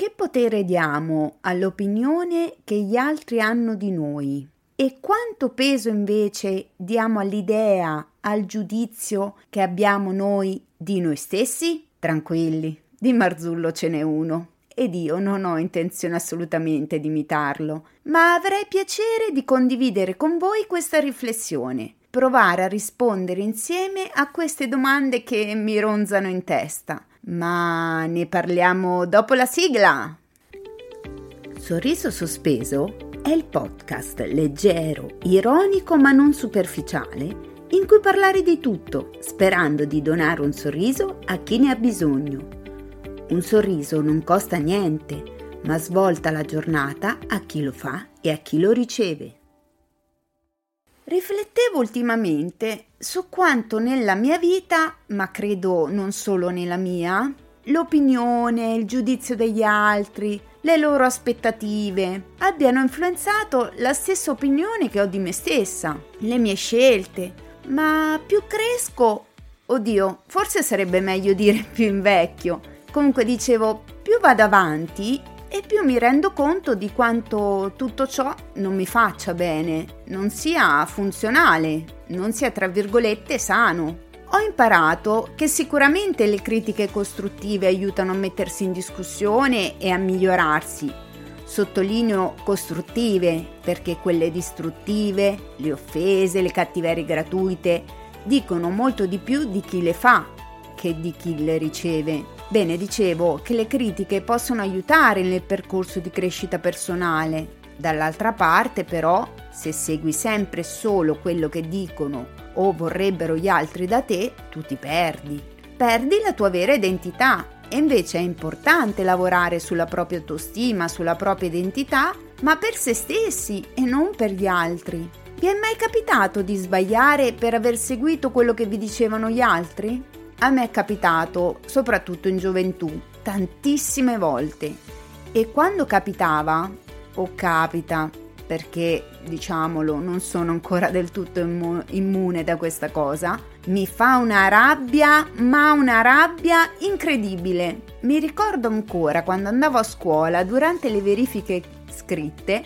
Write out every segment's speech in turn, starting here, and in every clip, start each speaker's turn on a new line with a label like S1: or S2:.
S1: Che potere diamo all'opinione che gli altri hanno di noi? E quanto peso invece diamo all'idea, al giudizio che abbiamo noi di noi stessi? Tranquilli, di Marzullo ce n'è uno. Ed io non ho intenzione assolutamente di imitarlo, ma avrei piacere di condividere con voi questa riflessione, provare a rispondere insieme a queste domande che mi ronzano in testa. Ma ne parliamo dopo la sigla! Sorriso sospeso è il podcast leggero, ironico ma non superficiale in cui parlare di tutto, sperando di donare un sorriso a chi ne ha bisogno. Un sorriso non costa niente, ma svolta la giornata a chi lo fa e a chi lo riceve. Riflettevo ultimamente su quanto nella mia vita, ma credo non solo nella mia, l'opinione, il giudizio degli altri, le loro aspettative abbiano influenzato la stessa opinione che ho di me stessa, le mie scelte, ma più cresco, oddio, forse sarebbe meglio dire più invecchio. Comunque dicevo, più vado avanti e più mi rendo conto di quanto tutto ciò non mi faccia bene, non sia funzionale, non sia tra virgolette sano. Ho imparato che sicuramente le critiche costruttive aiutano a mettersi in discussione e a migliorarsi. Sottolineo costruttive perché quelle distruttive, le offese, le cattiverie gratuite dicono molto di più di chi le fa che di chi le riceve. Bene, dicevo che le critiche possono aiutare nel percorso di crescita personale. Dall'altra parte, però, se segui sempre solo quello che dicono o vorrebbero gli altri da te, tu ti perdi. Perdi la tua vera identità e invece è importante lavorare sulla propria autostima, sulla propria identità, ma per se stessi e non per gli altri. Vi è mai capitato di sbagliare per aver seguito quello che vi dicevano gli altri? A me è capitato, soprattutto in gioventù, tantissime volte. E quando capitava, o capita, perché diciamolo non sono ancora del tutto immune da questa cosa, mi fa una rabbia, ma una rabbia incredibile. Mi ricordo ancora quando andavo a scuola durante le verifiche scritte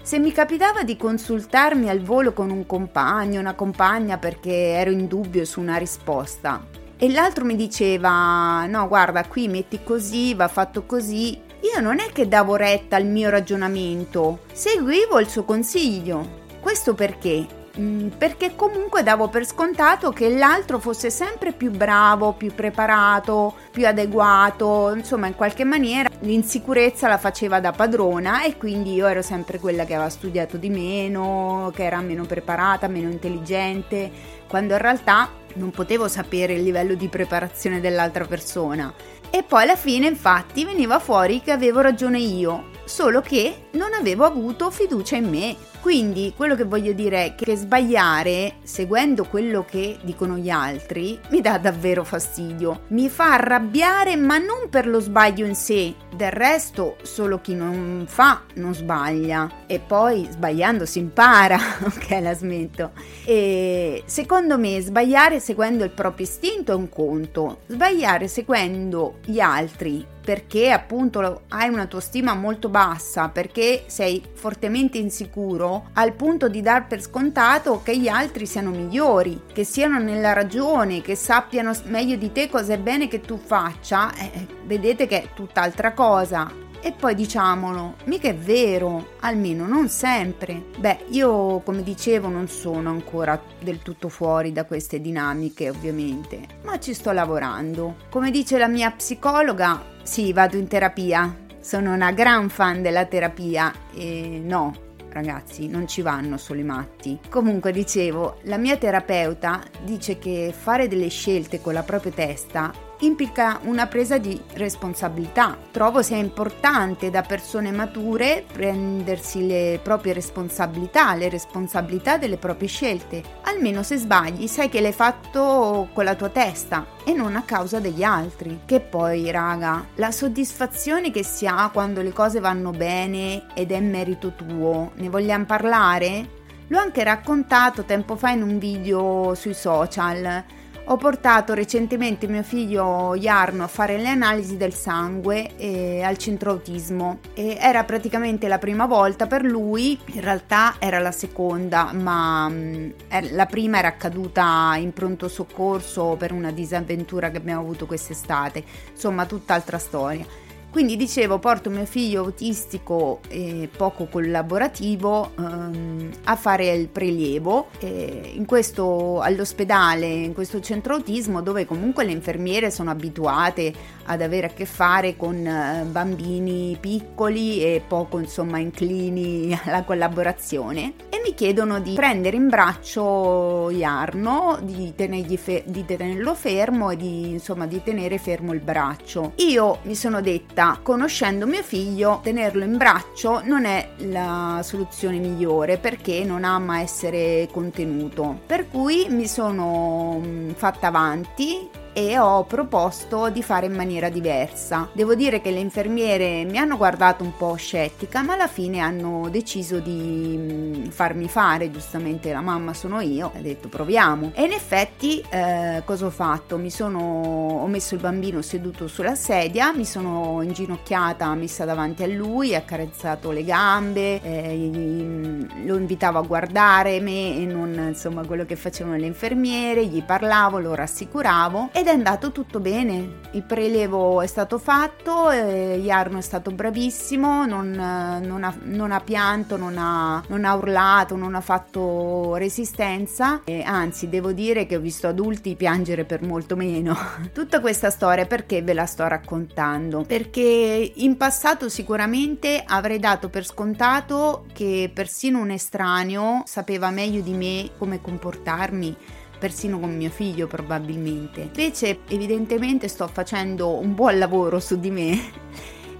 S1: se mi capitava di consultarmi al volo con un compagno, una compagna perché ero in dubbio su una risposta e l'altro mi diceva no guarda qui metti così, va fatto così io non è che davo retta al mio ragionamento, seguivo il suo consiglio. Questo perché? Mm, perché comunque davo per scontato che l'altro fosse sempre più bravo, più preparato, più adeguato, insomma in qualche maniera l'insicurezza la faceva da padrona e quindi io ero sempre quella che aveva studiato di meno, che era meno preparata, meno intelligente, quando in realtà non potevo sapere il livello di preparazione dell'altra persona e poi alla fine infatti veniva fuori che avevo ragione io, solo che non avevo avuto fiducia in me. Quindi quello che voglio dire è che sbagliare, seguendo quello che dicono gli altri, mi dà davvero fastidio. Mi fa arrabbiare, ma non per lo sbaglio in sé. Del resto, solo chi non fa non sbaglia. E poi sbagliando si impara. ok, la smetto. E secondo me sbagliare seguendo il proprio istinto è un conto. Sbagliare seguendo gli altri perché appunto hai una tua stima molto bassa, perché sei fortemente insicuro, al punto di dar per scontato che gli altri siano migliori, che siano nella ragione, che sappiano meglio di te cosa è bene che tu faccia, eh, eh vedete che è tutt'altra cosa. E poi diciamolo, mica è vero, almeno non sempre. Beh, io come dicevo non sono ancora del tutto fuori da queste dinamiche ovviamente, ma ci sto lavorando. Come dice la mia psicologa, sì, vado in terapia. Sono una gran fan della terapia e no, ragazzi, non ci vanno solo i matti. Comunque dicevo, la mia terapeuta dice che fare delle scelte con la propria testa implica una presa di responsabilità. Trovo sia importante da persone mature prendersi le proprie responsabilità, le responsabilità delle proprie scelte. Almeno se sbagli sai che l'hai fatto con la tua testa e non a causa degli altri. Che poi, raga, la soddisfazione che si ha quando le cose vanno bene ed è merito tuo, ne vogliamo parlare? L'ho anche raccontato tempo fa in un video sui social ho portato recentemente mio figlio Jarno a fare le analisi del sangue eh, al centro autismo e era praticamente la prima volta per lui, in realtà era la seconda, ma mm, la prima era accaduta in pronto soccorso per una disavventura che abbiamo avuto quest'estate, insomma tutt'altra storia. Quindi dicevo, porto mio figlio autistico e poco collaborativo ehm, a fare il prelievo eh, in questo, all'ospedale, in questo centro autismo dove comunque le infermiere sono abituate ad avere a che fare con eh, bambini piccoli e poco insomma inclini alla collaborazione mi chiedono di prendere in braccio Jarno, di, fe- di tenerlo fermo e di, insomma, di tenere fermo il braccio. Io mi sono detta, conoscendo mio figlio, tenerlo in braccio non è la soluzione migliore perché non ama essere contenuto. Per cui mi sono mm, fatta avanti e ho proposto di fare in maniera diversa. Devo dire che le infermiere mi hanno guardato un po' scettica, ma alla fine hanno deciso di mm, farmi fare, giustamente la mamma sono io, ho detto proviamo. E in effetti eh, cosa ho fatto? Mi sono ho messo il bambino seduto sulla sedia, mi sono inginocchiata, messa davanti a lui, accarezzato le gambe, eh, lo invitavo a guardare me e non insomma quello che facevano le infermiere, gli parlavo, lo rassicuravo ed ed è andato tutto bene. Il prelevo è stato fatto, eh, Jarno è stato bravissimo, non, non, ha, non ha, pianto, non ha, non ha, urlato, non ha fatto resistenza. E anzi, devo dire che ho visto adulti piangere per molto meno. Tutta questa storia perché ve la sto raccontando? Perché in passato sicuramente avrei dato per scontato che persino un estraneo sapeva meglio di me come comportarmi persino con mio figlio probabilmente. Invece evidentemente sto facendo un buon lavoro su di me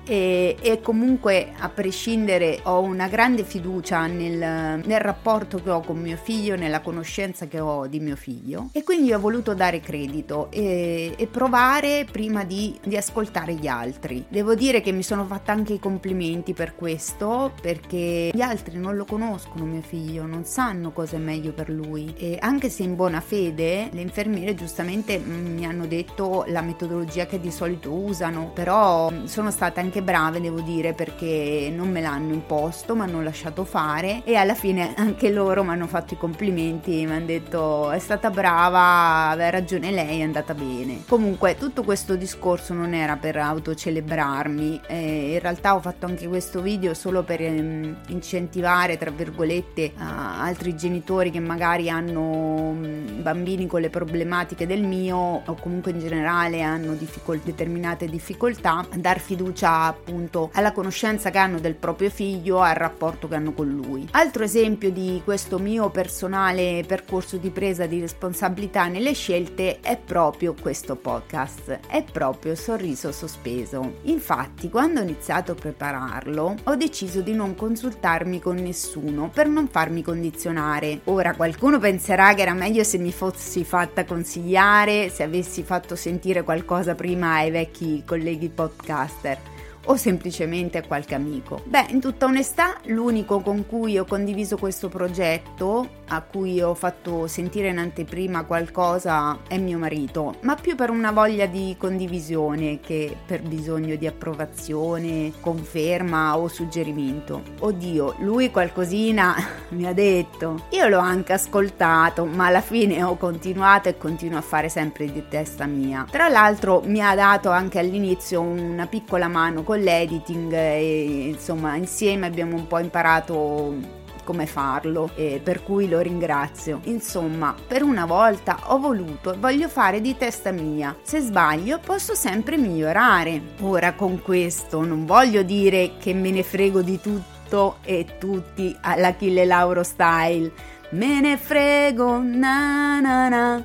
S1: e, e, comunque a prescindere ho una grande fiducia nel, nel, rapporto che ho con mio figlio, nella conoscenza che ho di mio figlio e quindi ho voluto dare credito e, e provare prima di, di, ascoltare gli altri. Devo dire che mi sono fatta anche i complimenti per questo perché gli altri non lo conoscono mio figlio, non sanno cosa è meglio per lui e anche se in buona fede le infermiere giustamente mm, mi hanno detto la metodologia che di solito usano, però sono state anche anche brave, devo dire, perché non me l'hanno imposto, mi hanno lasciato fare e alla fine anche loro mi hanno fatto i complimenti, mi hanno detto è stata brava, aveva ragione lei, è andata bene. Comunque tutto questo discorso non era per autocelebrarmi, eh, in realtà ho fatto anche questo video solo per ehm, incentivare, tra virgolette, altri genitori che magari hanno mm, bambini con le problematiche del mio o comunque in generale hanno difficol- determinate difficoltà, a dar fiducia appunto alla conoscenza che hanno del proprio figlio, al rapporto che hanno con lui. Altro esempio di questo mio personale percorso di presa di responsabilità nelle scelte è proprio questo podcast, è proprio Sorriso Sospeso. Infatti, quando ho iniziato a prepararlo, ho deciso di non consultarmi con nessuno per non farmi condizionare. Ora qualcuno penserà che era meglio se mi fossi fatta consigliare, se avessi fatto sentire qualcosa prima ai vecchi colleghi podcaster o semplicemente a qualche amico? Beh, in tutta onestà, l'unico con cui ho condiviso questo progetto, a cui ho fatto sentire in anteprima qualcosa, è mio marito, ma più per una voglia di condivisione che per bisogno di approvazione, conferma o suggerimento. Oddio, lui qualcosina mi ha detto. Io l'ho anche ascoltato, ma alla fine ho continuato e continuo a fare sempre di testa mia. Tra l'altro mi ha dato anche all'inizio una piccola mano con l'editing e insomma insieme abbiamo un po' imparato come farlo e per cui lo ringrazio. Insomma, per una volta ho voluto e voglio fare di testa mia. Se sbaglio posso sempre migliorare. Ora con questo non voglio dire che me ne frego di tutto e tutti all'Achille Lauro style. Me ne frego, na na na.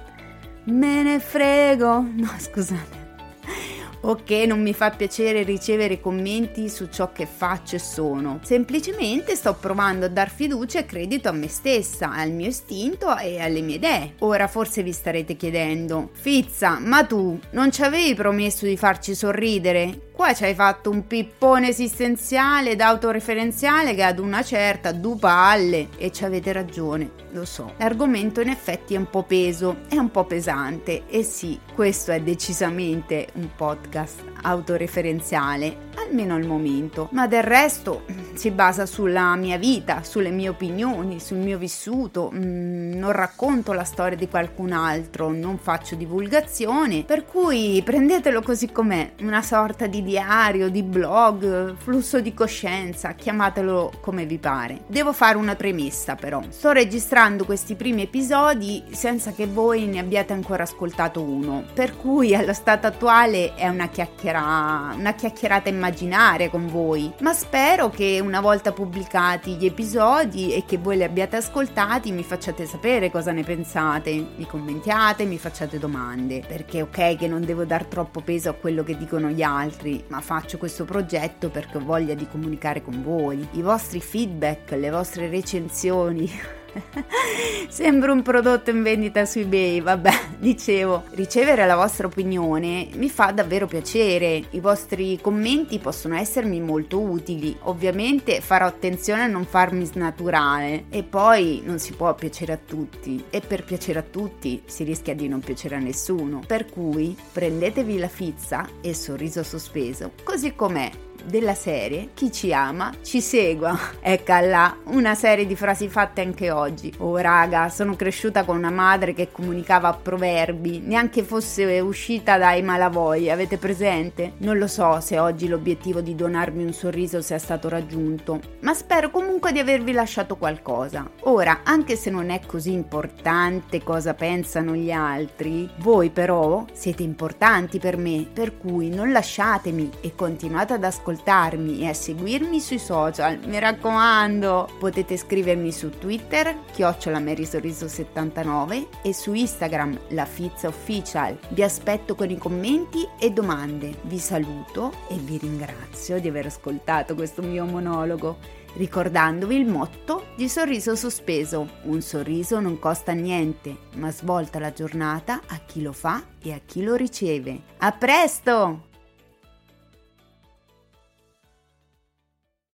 S1: Me ne frego. No, scusate o che non mi fa piacere ricevere commenti su ciò che faccio e sono. Semplicemente sto provando a dar fiducia e credito a me stessa, al mio istinto e alle mie idee. Ora forse vi starete chiedendo, Fizza, ma tu non ci avevi promesso di farci sorridere? Qua ci hai fatto un pippone esistenziale ed autoreferenziale che ad una certa du palle e ci avete ragione, lo so. L'argomento in effetti è un po' peso, è un po' pesante. E sì, questo è decisamente un podcast autoreferenziale, almeno al momento, ma del resto si basa sulla mia vita, sulle mie opinioni, sul mio vissuto, mm, non racconto la storia di qualcun altro, non faccio divulgazione, per cui prendetelo così com'è, una sorta di diario, di blog, flusso di coscienza, chiamatelo come vi pare. Devo fare una premessa però, sto registrando questi primi episodi senza che voi ne abbiate ancora ascoltato uno, per cui allo stato attuale è una chiacchiera, una chiacchierata immaginaria con voi, ma spero che una volta pubblicati gli episodi e che voi li abbiate ascoltati mi facciate sapere cosa ne pensate, mi commentiate, mi facciate domande, perché ok che non devo dar troppo peso a quello che dicono gli altri, ma faccio questo progetto perché ho voglia di comunicare con voi. I vostri feedback, le vostre recensioni Sembra un prodotto in vendita su eBay, vabbè, dicevo, ricevere la vostra opinione mi fa davvero piacere, i vostri commenti possono essermi molto utili, ovviamente farò attenzione a non farmi snaturare. E poi non si può piacere a tutti. E per piacere a tutti si rischia di non piacere a nessuno, per cui prendetevi la fizza e il sorriso sospeso, così com'è della serie Chi ci ama ci segua. Ecco là, una serie di frasi fatte anche oggi. Oh raga, sono cresciuta con una madre che comunicava proverbi, neanche fosse uscita dai malavoglia, avete presente? Non lo so se oggi l'obiettivo di donarmi un sorriso sia stato raggiunto, ma spero comunque di avervi lasciato qualcosa. Ora, anche se non è così importante cosa pensano gli altri, voi però siete importanti per me, per cui non lasciatemi e continuate ad ascoltare ascoltarmi e a seguirmi sui social, mi raccomando. Potete scrivermi su Twitter, chiocciolamerisorriso79 e su Instagram, la Fizza Official. Vi aspetto con i commenti e domande. Vi saluto e vi ringrazio di aver ascoltato questo mio monologo ricordandovi il motto di sorriso sospeso. Un sorriso non costa niente, ma svolta la giornata a chi lo fa e a chi lo riceve. A presto!